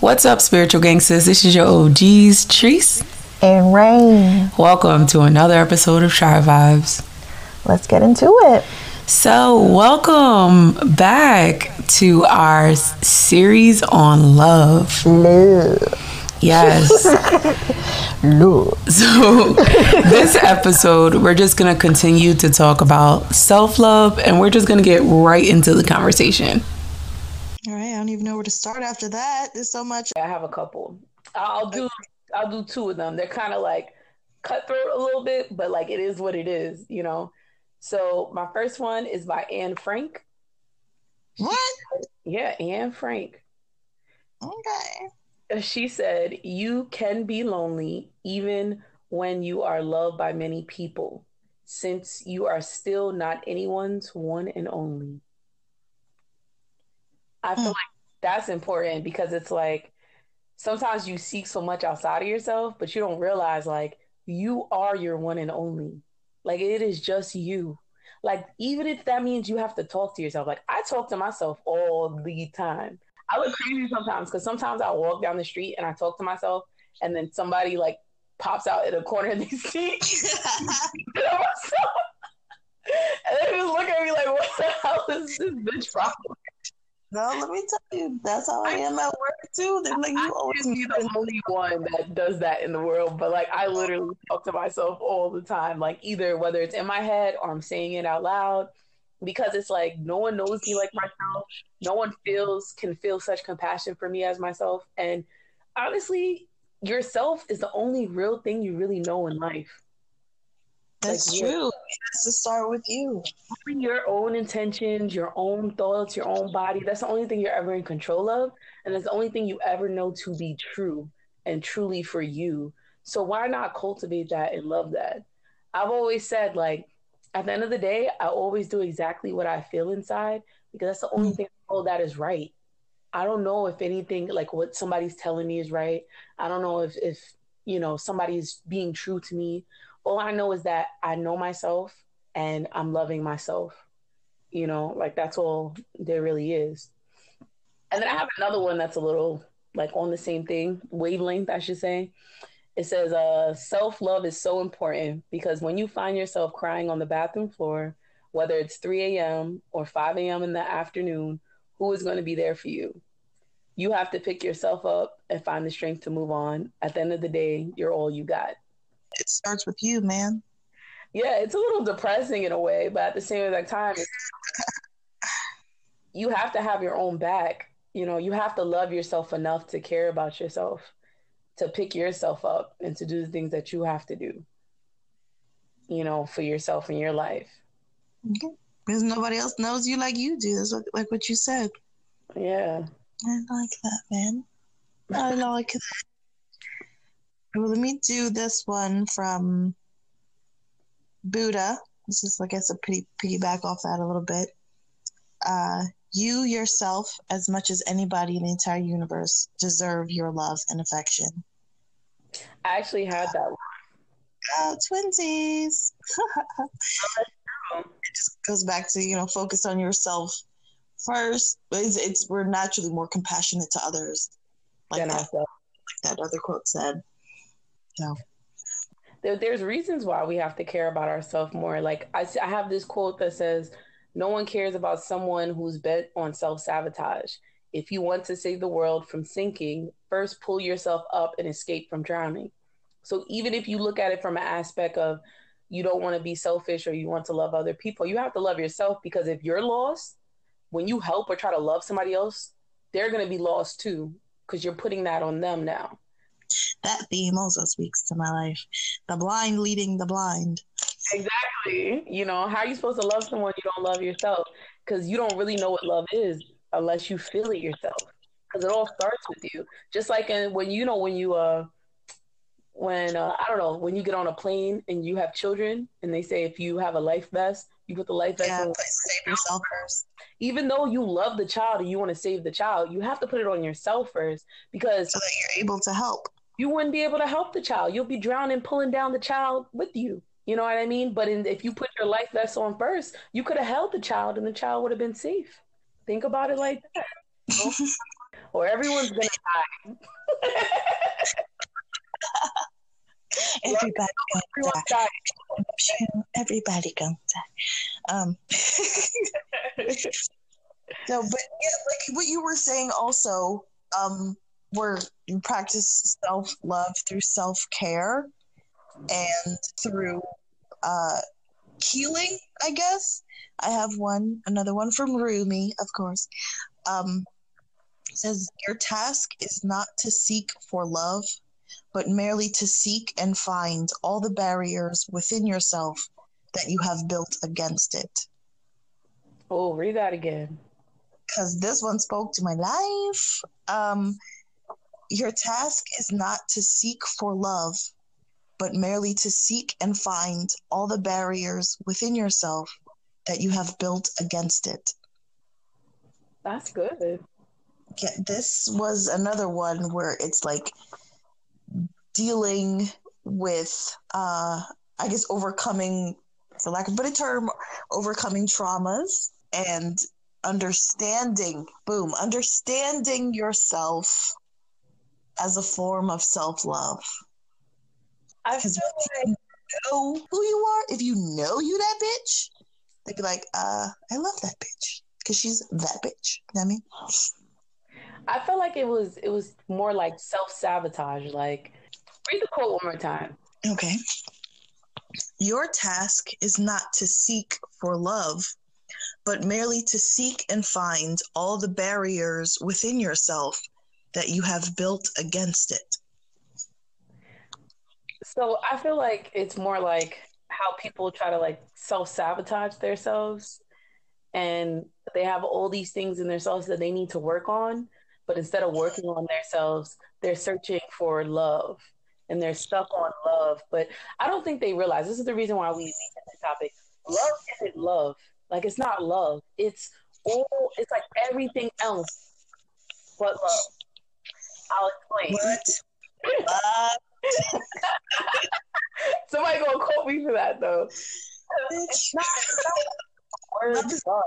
What's up, spiritual gangsters? This is your OGs, Treese and Rain. Welcome to another episode of Shy Vibes. Let's get into it. So, welcome back to our series on love. Love. Yes. love. So, this episode, we're just going to continue to talk about self love and we're just going to get right into the conversation. All right. I don't even know where to start after that. There's so much. I have a couple. I'll do. I'll do two of them. They're kind of like cutthroat a little bit, but like it is what it is, you know. So my first one is by Anne Frank. What? Yeah, Anne Frank. Okay. She said, You can be lonely even when you are loved by many people, since you are still not anyone's one and only. I feel mm. like that's important because it's like sometimes you seek so much outside of yourself, but you don't realize like you are your one and only. Like it is just you. Like even if that means you have to talk to yourself. Like I talk to myself all the time. I look crazy sometimes because sometimes I walk down the street and I talk to myself, and then somebody like pops out in a corner and they see and they just look at me like, "What the hell is this bitch problem?" No, let me tell you, that's how I am at work too. They're like, you always be the only one that does that in the world. But like, I literally talk to myself all the time, like either whether it's in my head or I'm saying it out loud, because it's like no one knows me like myself. No one feels can feel such compassion for me as myself. And honestly, yourself is the only real thing you really know in life. That's like, true. It has to start with you. Your own intentions, your own thoughts, your own body. That's the only thing you're ever in control of. And it's the only thing you ever know to be true and truly for you. So why not cultivate that and love that? I've always said, like, at the end of the day, I always do exactly what I feel inside because that's the only mm. thing I know that is right. I don't know if anything like what somebody's telling me is right. I don't know if if you know somebody's being true to me all I know is that I know myself and I'm loving myself. You know, like that's all there really is. And then I have another one that's a little like on the same thing, wavelength, I should say. It says, uh, self love is so important because when you find yourself crying on the bathroom floor, whether it's 3 a.m. or 5 a.m. in the afternoon, who is going to be there for you? You have to pick yourself up and find the strength to move on. At the end of the day, you're all you got it starts with you, man. Yeah, it's a little depressing in a way, but at the same time, you have to have your own back. You know, you have to love yourself enough to care about yourself, to pick yourself up, and to do the things that you have to do. You know, for yourself and your life. Okay. Because nobody else knows you like you do. That's like what you said. Yeah. I like that, man. I like that. Well, let me do this one from Buddha. This is, I guess, a pretty piggyback off that a little bit. Uh, you yourself, as much as anybody in the entire universe, deserve your love and affection. I actually had that one. Oh, twinsies. it just goes back to, you know, focus on yourself first. It's, it's we're naturally more compassionate to others. Like that, like that other quote said. No. There, there's reasons why we have to care about ourselves more. Like I, I have this quote that says, "No one cares about someone who's bent on self sabotage. If you want to save the world from sinking, first pull yourself up and escape from drowning." So even if you look at it from an aspect of you don't want to be selfish or you want to love other people, you have to love yourself because if you're lost, when you help or try to love somebody else, they're going to be lost too because you're putting that on them now that theme also speaks to my life. The blind leading the blind. Exactly. You know, how are you supposed to love someone you don't love yourself? Because you don't really know what love is unless you feel it yourself. Because it all starts with you. Just like in, when you know when you uh when uh, I don't know when you get on a plane and you have children and they say if you have a life vest you put the life vest yeah, on. Save yourself first. Even though you love the child and you want to save the child, you have to put it on yourself first because so that you're able to help you wouldn't be able to help the child. You'll be drowning, pulling down the child with you. You know what I mean? But in, if you put your life vest on first, you could have held the child and the child would have been safe. Think about it like that. or everyone's gonna die. Everybody gonna die. Everybody gonna die. Um. no, but yeah, like what you were saying also, um, where you practice self love through self care and through uh healing, I guess. I have one, another one from Rumi, of course. Um, says your task is not to seek for love, but merely to seek and find all the barriers within yourself that you have built against it. Oh, read that again. Because this one spoke to my life. Um, your task is not to seek for love, but merely to seek and find all the barriers within yourself that you have built against it. That's good. Yeah, this was another one where it's like dealing with, uh, I guess, overcoming, for lack of a better term, overcoming traumas and understanding, boom, understanding yourself as a form of self love. I feel you know who you are, if you know you that bitch, they'd be like, uh, I love that bitch. Because she's that bitch. You know what I mean? I felt like it was it was more like self sabotage. Like read the quote one more time. Okay. Your task is not to seek for love, but merely to seek and find all the barriers within yourself that you have built against it. So I feel like it's more like how people try to like self sabotage themselves and they have all these things in themselves that they need to work on, but instead of working on themselves, they're searching for love and they're stuck on love. But I don't think they realize this is the reason why we need this topic. Love isn't love. Like it's not love. It's all it's like everything else but love. I'll explain. What? Uh, Somebody gonna quote me for that though. It's not, it's not Love is love.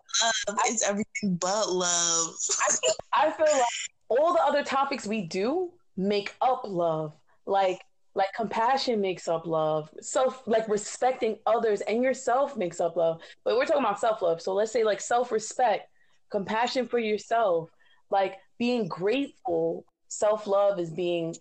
Love. It's everything but love. I feel, I feel like all the other topics we do make up love. Like like compassion makes up love. Self like respecting others and yourself makes up love. But we're talking about self love. So let's say like self respect, compassion for yourself, like being grateful. Self love is being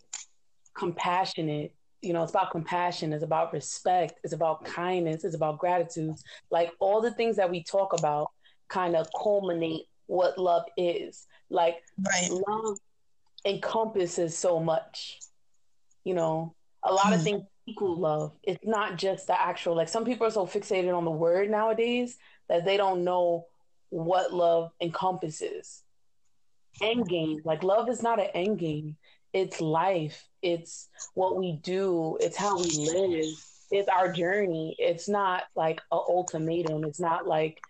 compassionate. You know, it's about compassion, it's about respect, it's about kindness, it's about gratitude. Like all the things that we talk about kind of culminate what love is. Like Right. love encompasses so much. You know, a lot of Hmm. things equal love. It's not just the actual, like, some people are so fixated on the word nowadays that they don't know what love encompasses. End game. Like, love is not an end game, it's life, it's what we do, it's how we live, it's our journey. It's not like an ultimatum, it's not like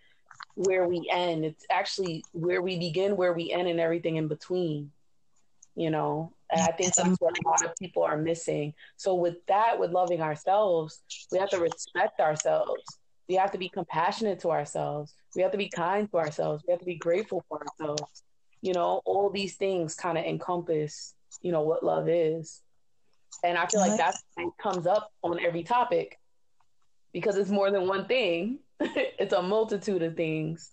where we end. It's actually where we begin, where we end, and everything in between. You know, and I think that's what a lot of people are missing. So with that, with loving ourselves, we have to respect ourselves. We have to be compassionate to ourselves. We have to be kind to ourselves. We have to be grateful for ourselves. You know, all these things kind of encompass, you know, what love is. And I feel like that comes up on every topic because it's more than one thing. it's a multitude of things.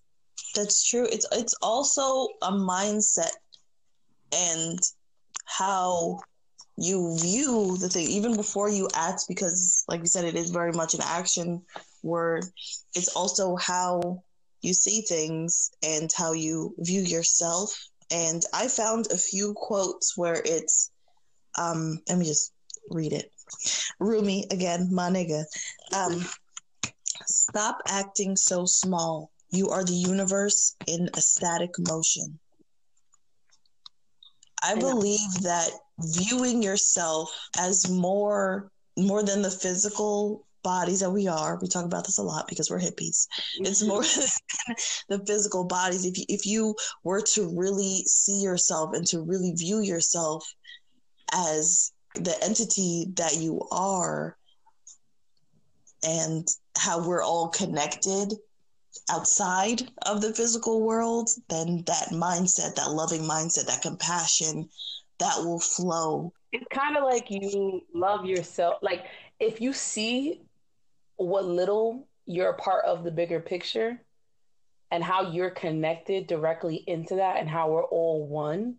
That's true. It's it's also a mindset and how you view the thing even before you act because like you said it is very much an action word. It's also how you see things and how you view yourself. And I found a few quotes where it's um let me just read it. Rumi again, my nigga. Um stop acting so small. You are the universe in a static motion. I believe that viewing yourself as more more than the physical bodies that we are. We talk about this a lot because we're hippies. It's more than the physical bodies. If you, if you were to really see yourself and to really view yourself as the entity that you are and how we're all connected outside of the physical world, then that mindset, that loving mindset, that compassion, that will flow. It's kind of like you love yourself. Like if you see what little you're a part of the bigger picture and how you're connected directly into that and how we're all one,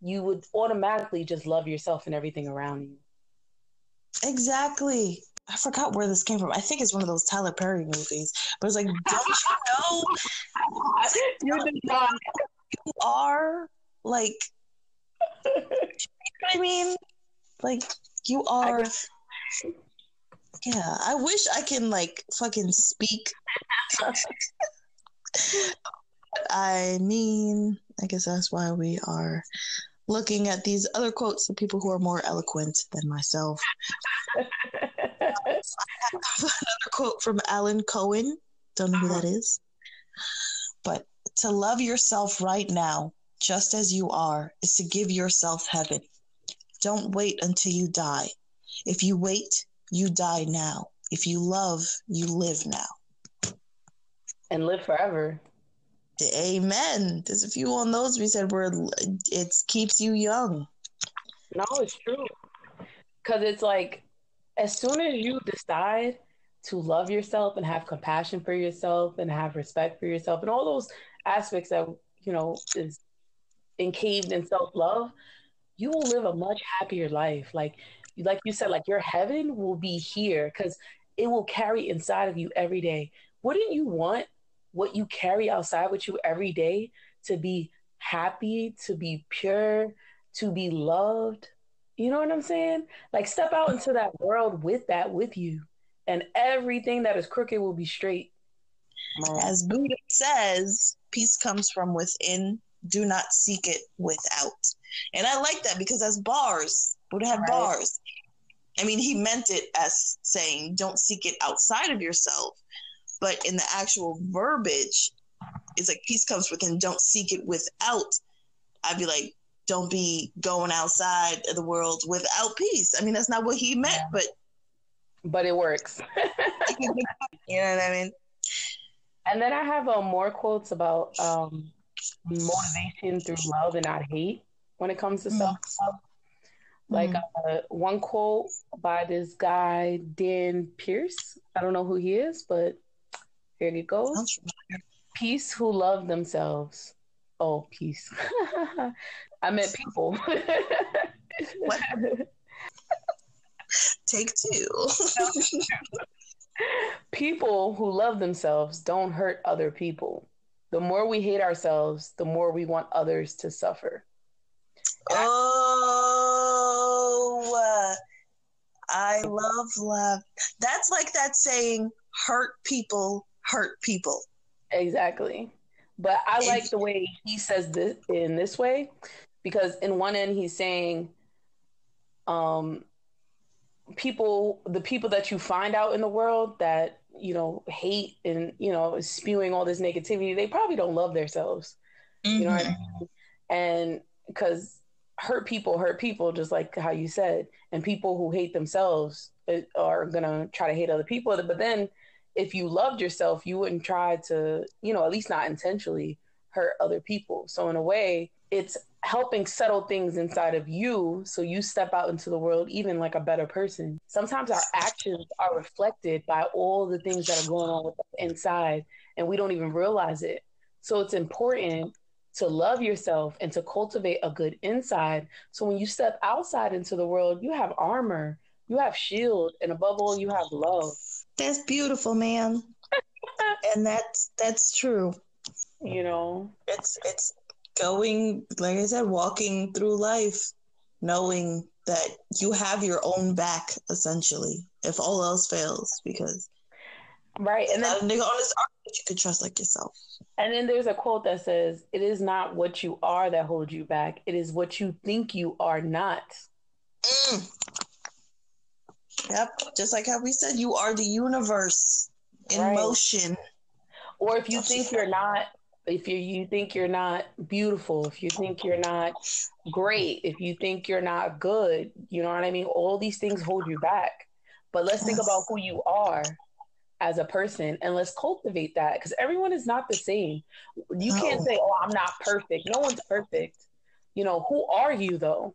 you would automatically just love yourself and everything around you. Exactly. I forgot where this came from. I think it's one of those Tyler Perry movies. But it's like, don't you know you, you are like you know what I mean? Like you are Yeah, I wish I can like fucking speak. I mean, I guess that's why we are looking at these other quotes of people who are more eloquent than myself. Another quote from Alan Cohen. Don't know who that is. But to love yourself right now, just as you are, is to give yourself heaven. Don't wait until you die. If you wait, you die now. If you love, you live now. And live forever. Amen. There's a few on those we said where it keeps you young. No, it's true. Because it's like, as soon as you decide to love yourself and have compassion for yourself and have respect for yourself and all those aspects that, you know, is encaved in self love, you will live a much happier life. Like, like you said, like your heaven will be here because it will carry inside of you every day. Wouldn't you want what you carry outside with you every day to be happy, to be pure, to be loved. You know what I'm saying? Like step out into that world with that with you, and everything that is crooked will be straight. As Buddha says, peace comes from within. Do not seek it without. And I like that because as bars, Buddha had right. bars. I mean, he meant it as saying, don't seek it outside of yourself but in the actual verbiage, it's like peace comes within, don't seek it without. I'd be like, don't be going outside of the world without peace. I mean, that's not what he meant, yeah. but but it works. you know what I mean? And then I have uh, more quotes about um, motivation through love and not hate when it comes to mm-hmm. self love. Like mm-hmm. uh, one quote by this guy, Dan Pearce. I don't know who he is, but here you goes. Peace who love themselves. Oh, peace. I meant people. Take two. people who love themselves don't hurt other people. The more we hate ourselves, the more we want others to suffer. Oh, I love love. That's like that saying, hurt people hurt people. Exactly. But I like the way he says this in this way because in one end he's saying um people the people that you find out in the world that you know hate and you know spewing all this negativity they probably don't love themselves mm-hmm. you know I mm-hmm. mean? and because hurt people hurt people just like how you said and people who hate themselves uh, are gonna try to hate other people but then if you loved yourself, you wouldn't try to, you know, at least not intentionally hurt other people. So in a way, it's helping settle things inside of you so you step out into the world even like a better person. Sometimes our actions are reflected by all the things that are going on with us inside and we don't even realize it. So it's important to love yourself and to cultivate a good inside. So when you step outside into the world, you have armor, you have shield, and above all, you have love. That's beautiful, man. and that's that's true. You know, it's it's going like I said, walking through life, knowing that you have your own back essentially, if all else fails, because right, and then nigga on this earth you can trust like yourself. And then there's a quote that says, "It is not what you are that holds you back; it is what you think you are not." Mm. Yep. Just like how we said, you are the universe in right. motion. Or if you think you're not, if you, you think you're not beautiful, if you think you're not great, if you think you're not good, you know what I mean? All these things hold you back. But let's think about who you are as a person and let's cultivate that because everyone is not the same. You can't say, "Oh, I'm not perfect." No one's perfect. You know, who are you though?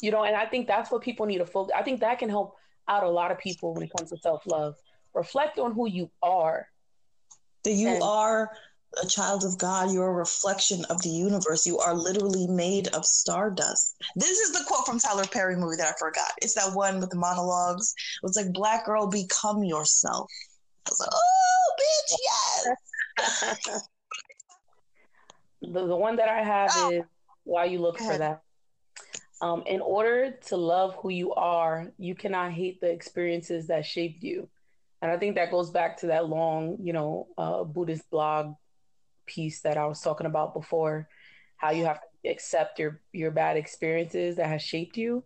You know, and I think that's what people need to focus. I think that can help out a lot of people when it comes to self love. Reflect on who you are. that you And- are a child of God. You're a reflection of the universe. You are literally made of stardust. This is the quote from Tyler Perry movie that I forgot. It's that one with the monologues. It's like, Black girl, become yourself. I was like, oh, bitch, yes. The, the one that I have Oh. is why you look for that. Um, in order to love who you are, you cannot hate the experiences that shaped you. And I think that goes back to that long, you know, uh, Buddhist blog piece that I was talking about before, how you have to accept your your bad experiences that has shaped you,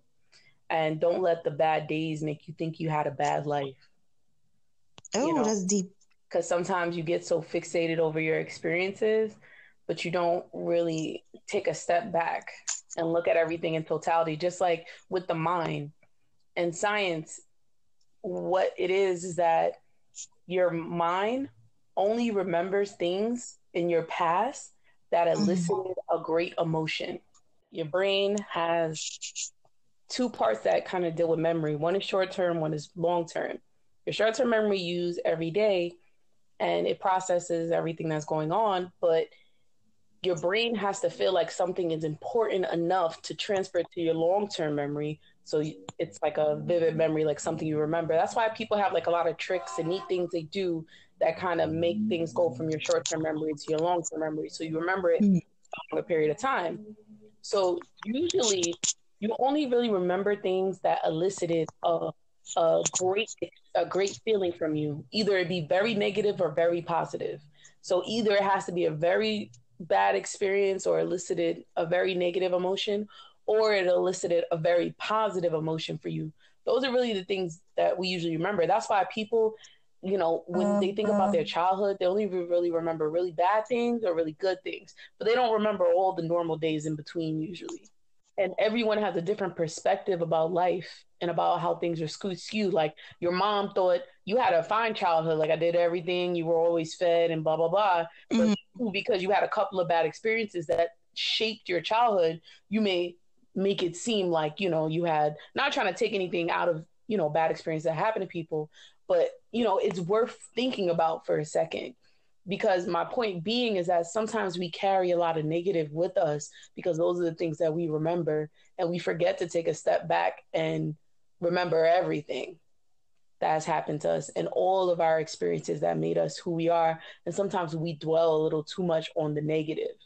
and don't let the bad days make you think you had a bad life. Oh, You know. that's deep. because sometimes you get so fixated over your experiences, but you don't really take a step back and look at everything in totality. Just like with the mind and science, what it is is that your mind only remembers things in your past that elicited mm-hmm. a great emotion. Your brain has two parts that kind of deal with memory. One is short term, one is long term. Your short term memory use every day and it processes everything that's going on, but your brain has to feel like something is important enough to transfer to your long term memory. So it's like a vivid memory, like something you remember. That's why people have like a lot of tricks and neat things they do that kind of make things go from your short term memory to your long term memory. So you remember it Mhm. for a period of time. So usually you only really remember things that elicited a, a great a great feeling from you. Either it be very negative or very positive. So either it has to be a very bad experience or elicited a very negative emotion, or it elicited a very positive emotion for you. Those are really the things that we usually remember. That's why people, you know, when they think about their uh-huh. childhood, they only really remember really bad things or really good things, but they don't remember all the normal days in between usually. And everyone has a different perspective about life and about how things are skew- skewed. Like your mom thought you had a fine childhood, like I did everything, you were always fed and blah blah blah. But mm-hmm. because you had a couple of bad experiences that shaped your childhood, you may make it seem like you know you had not trying to take anything out of you know bad experience that happened to people, but you know it's worth thinking about for a second because my point being is that sometimes we carry a lot of negative with us because those are the things that we remember and we forget to take a step back and remember everything that has happened to us and all of our experiences that made us who we are and sometimes we dwell a little too much on the negative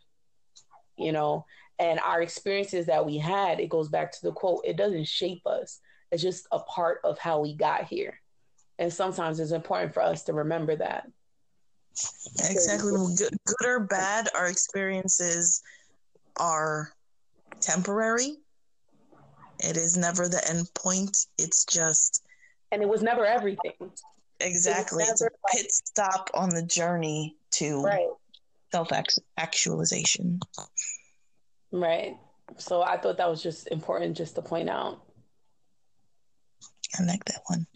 you know and our experiences that we had it goes back to the quote it doesn't shape us it's just a part of how we got here and sometimes it's important for us to remember that Exactly. Good, good or bad, our experiences are temporary. It is never the end point. It's just and it was never everything exactly it's a like- pit stop on the journey to right self actualization. right so i thought that was just important just to point out I like that one.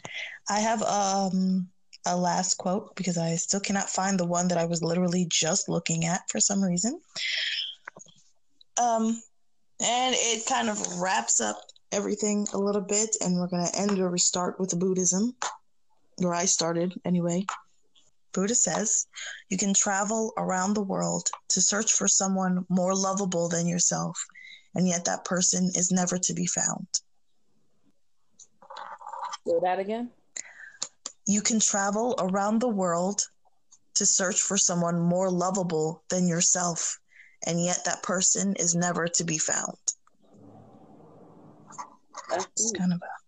I have um a last quote because I still cannot find the one that I was literally just looking at for some reason. Um and it kind of wraps up everything a little bit and we're going to end or restart with the Buddhism where I started anyway. Buddha says, you can travel around the world to search for someone more lovable than yourself and yet that person is never to be found. say that again You can travel around the world to search for someone more lovable than yourself, and yet that person is never to be found. That's It's kind of a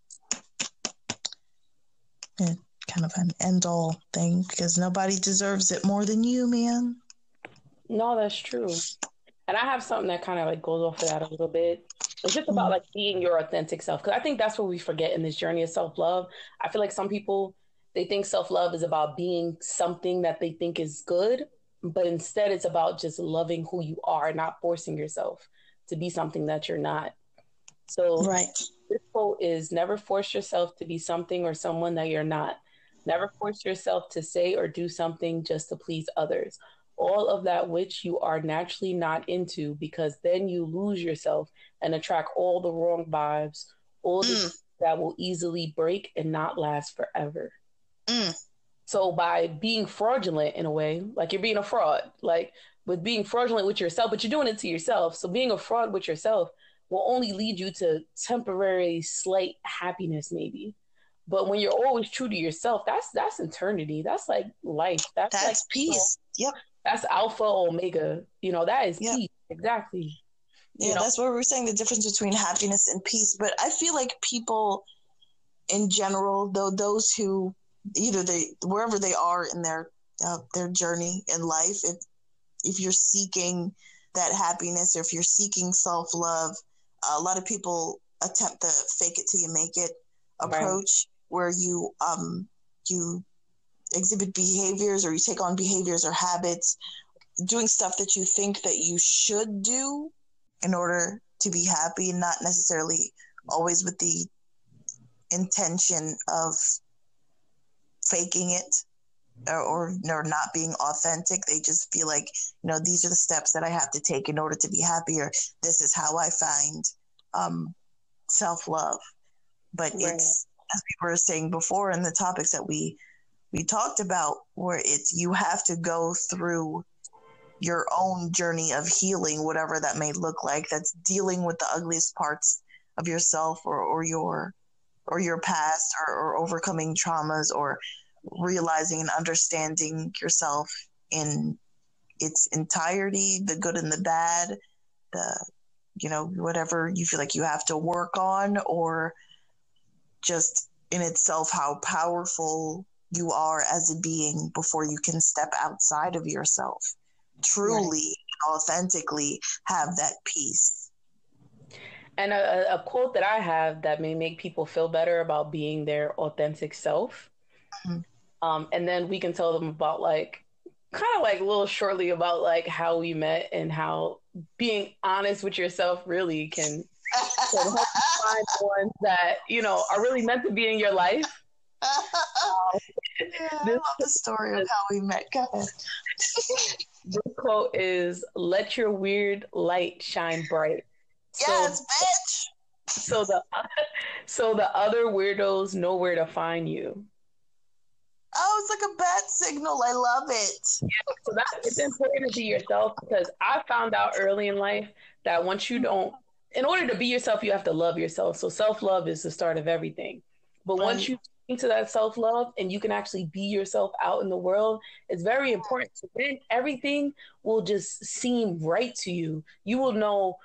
yeah, kind of an end all thing because nobody deserves it more than you, man. No, that's true. And I have something that kind of like goes off of that a little bit. It's just about mm. like being your authentic self. Because I think that's what we forget in this journey of self love. I feel like some people, they think self love is about being something that they think is good. But instead, it's about just loving who you are, not forcing yourself to be something that you're not. So Right. this quote is never force yourself to be something or someone that you're not. Never force yourself to say or do something just to please others. All of that which you are naturally not into, because then you lose yourself and attract all the wrong vibes, all the Mm. that will easily break and not last forever. Mm. So by being fraudulent in a way, like you're being a fraud, like with being fraudulent with yourself, but you're doing it to yourself. So being a fraud with yourself will only lead you to temporary slight happiness maybe. But when you're always true to yourself, that's that's eternity. That's like life. That's, That's like peace. Yep. that's alpha omega. You know, that is Yeah. peace. Exactly. You Yeah, know? that's where we're saying the difference between happiness and peace. But I feel like people in general, though those who either they wherever they are in their uh, their journey in life, if if you're seeking that happiness or if you're seeking self love, a lot of people attempt the fake it till you make it Right. approach where you um you exhibit behaviors or you take on behaviors or habits doing stuff that you think that you should do in order to be happy not necessarily always with the intention of faking it or, or or not being authentic. They just feel like you know these are the steps that i have to take in order to be happier. This is how i find um self-love. But Right. it's as we were saying before in the topics that we we talked about where it's you have to go through your own journey of healing whatever that may look like that's dealing with the ugliest parts of yourself or, or your or your past or, or overcoming traumas or realizing and understanding yourself in its entirety the good and the bad the you know whatever you feel like you have to work on or just in itself how powerful you are as a being before you can step outside of yourself. Truly authentically have that peace And a, a quote that I have that may make people feel better about being their authentic self. Mhm. Um, and then we can tell them about like kind of like a little shortly about like how we met and how being honest with yourself really can, can help you find ones that you know are really meant to be in your life. yeah, I love the story of how we met. Go ahead. This quote is "Let your weird light shine bright." Yes, bitch. So, the so the other weirdos know where to find you. Oh, it's like a bat signal. I love it. So that it's important to be yourself because I found out early in life that once you don't, in order to be yourself, you have to love yourself. So self love is the start of everything. But once you into that self love and you can actually be yourself out in the world, it's very important. So then everything will just seem right to you. You will know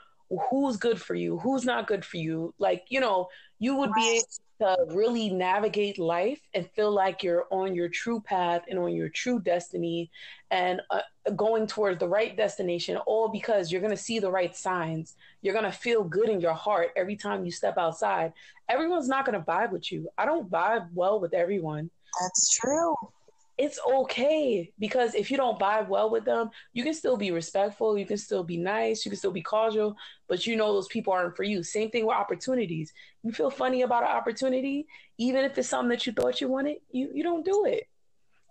who's good for you, who's not good for you. Like you know, you would be able to really navigate life and feel like you're on your true path and on your true destiny and uh, going towards the right destination all because you're going to see the right signs. You're going to feel good in your heart every time you step outside. Everyone's not going to vibe with you. I don't vibe well with everyone. That's true. It's okay because if you don't vibe well with them, you can still be respectful, you can still be nice, you can still be cordial, but you know those people aren't for you. Same thing with opportunities. You feel funny about an opportunity, even if it's something that you thought you wanted, you you don't do it.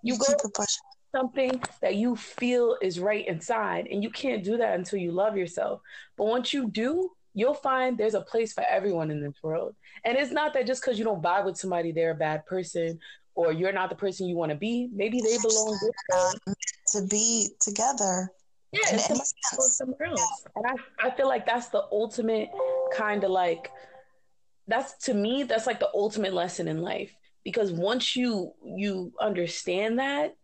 You go keep it pushing. something that you feel is right inside, and you can't do that until you love yourself. But once you do, you'll find there's a place for everyone in this world. And it's not that just because you don't vibe with somebody, they're a bad person or you're not the person you want to be. Maybe they belong to be together. yeah, in it's any somebody sense. goes somewhere else. And I, I feel like that's the ultimate kind of like that's to me that's like the ultimate lesson in life because once you you understand that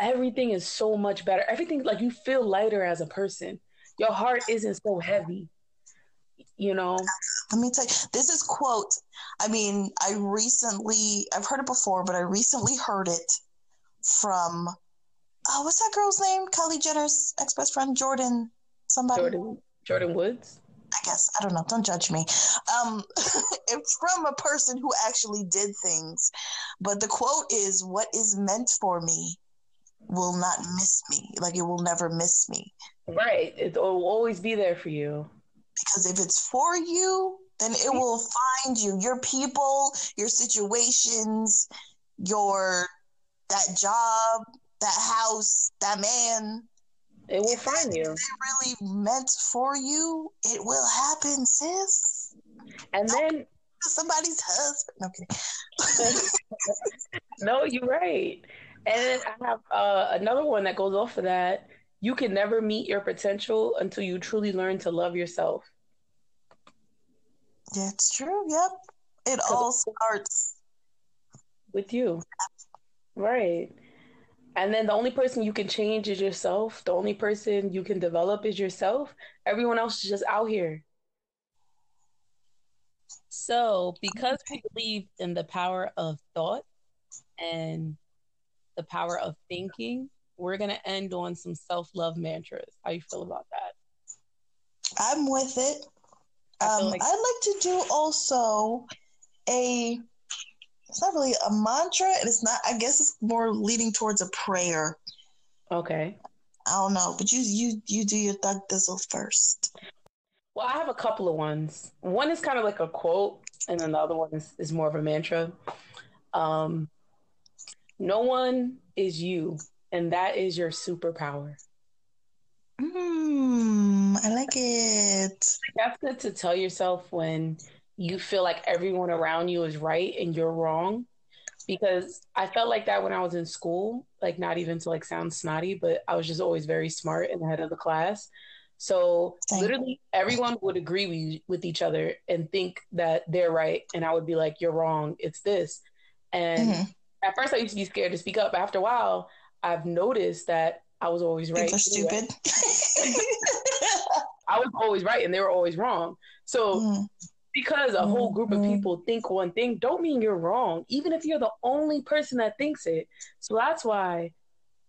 everything is so much better everything like you feel lighter as a person your heart isn't so heavy you know Let me tell you, this is quote. I mean, I recently, I've heard it before, but I recently heard it from, oh, what's that girl's name? Kylie Jenner's ex best friend, Jordyn, somebody. jordyn jordyn woods I guess I don't know. Don't judge me. Um, it's from a person who actually did things, but the quote is, "What is meant for me will not miss me. Like it will never miss me. right it will always be there for you Because if it's for you, then it will find you. Your people, your situations, your that job, that house, that man, It will find you. If really meant for you, it will happen, sis. And then Somebody's husband. No kidding. no, you're right. And then I have uh, another one that goes off of that. You can never meet your potential until you truly learn to love yourself. It's true. Yep. It all starts. with you. Right. And then the only person you can change is yourself. The only person you can develop is yourself. Everyone else is just out here. So, because we believe in the power of thought and the power of thinking, we're going to end on some self love mantras. How you feel about that? I'm with it. Um, like- I'd like to do also a. It's not really a mantra, and it's not. I guess it's more leading towards a prayer. Okay. I don't know, but you you you do your thug thizzle first. Well, I have a couple of ones. One is kind of like a quote, and then the other one is, is more of a mantra. Um, no one is you, and that is your superpower. Mmm, I like it. That's good to tell yourself when you feel like everyone around you is right and you're wrong. Because I felt like that when I was in school, like not even to like sound snotty, but I was just always very smart and the head of the class. So literally everyone would agree with, with each other and think that they're right. And I would be like, you're wrong. It's this. And Mhm. at first I used to be scared to speak up. After a while, I've noticed that I was always right. Are stupid. I was always right and they were always wrong. So Mm, because a whole group of Mhm. people think one thing don't mean you're wrong even if you're the only person that thinks it so that's why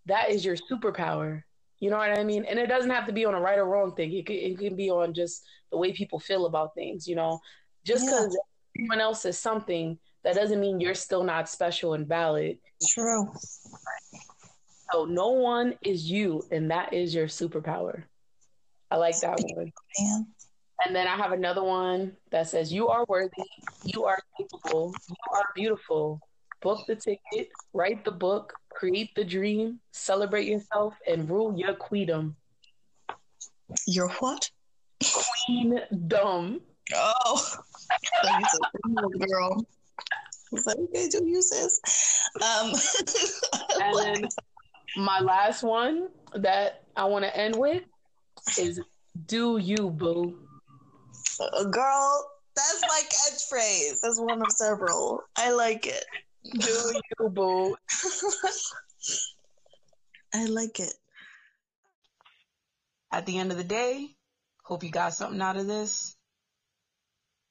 that is your superpower you know what i mean and it doesn't have to be on a right or wrong thing it can, it can be on just the way people feel about things you know just Yeah. because everyone else says something that doesn't mean you're still not special and valid true. So no one is you and that is your superpower i like that one. And then I have another one that says, You are worthy, you are capable, you are beautiful. Book the ticket, write the book, create the dream, celebrate yourself, and rule your queendom. You're what? Queendom. Oh, you said, "Ooh, girl. I was like, okay, do you sis? Um, And then my last one that I want to end with is Do you, boo? Uh, girl, that's my catchphrase. That's one of several. I like it. Do you, boo? I like it. At the end of the day, hope you got something out of this.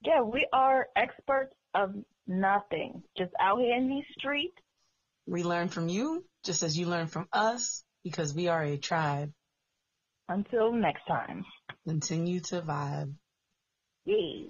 Yeah, we are experts of nothing. Just out here in these streets. We learn from you just as you learn from us because we are a tribe. Until next time. Continue to vibe. Yay.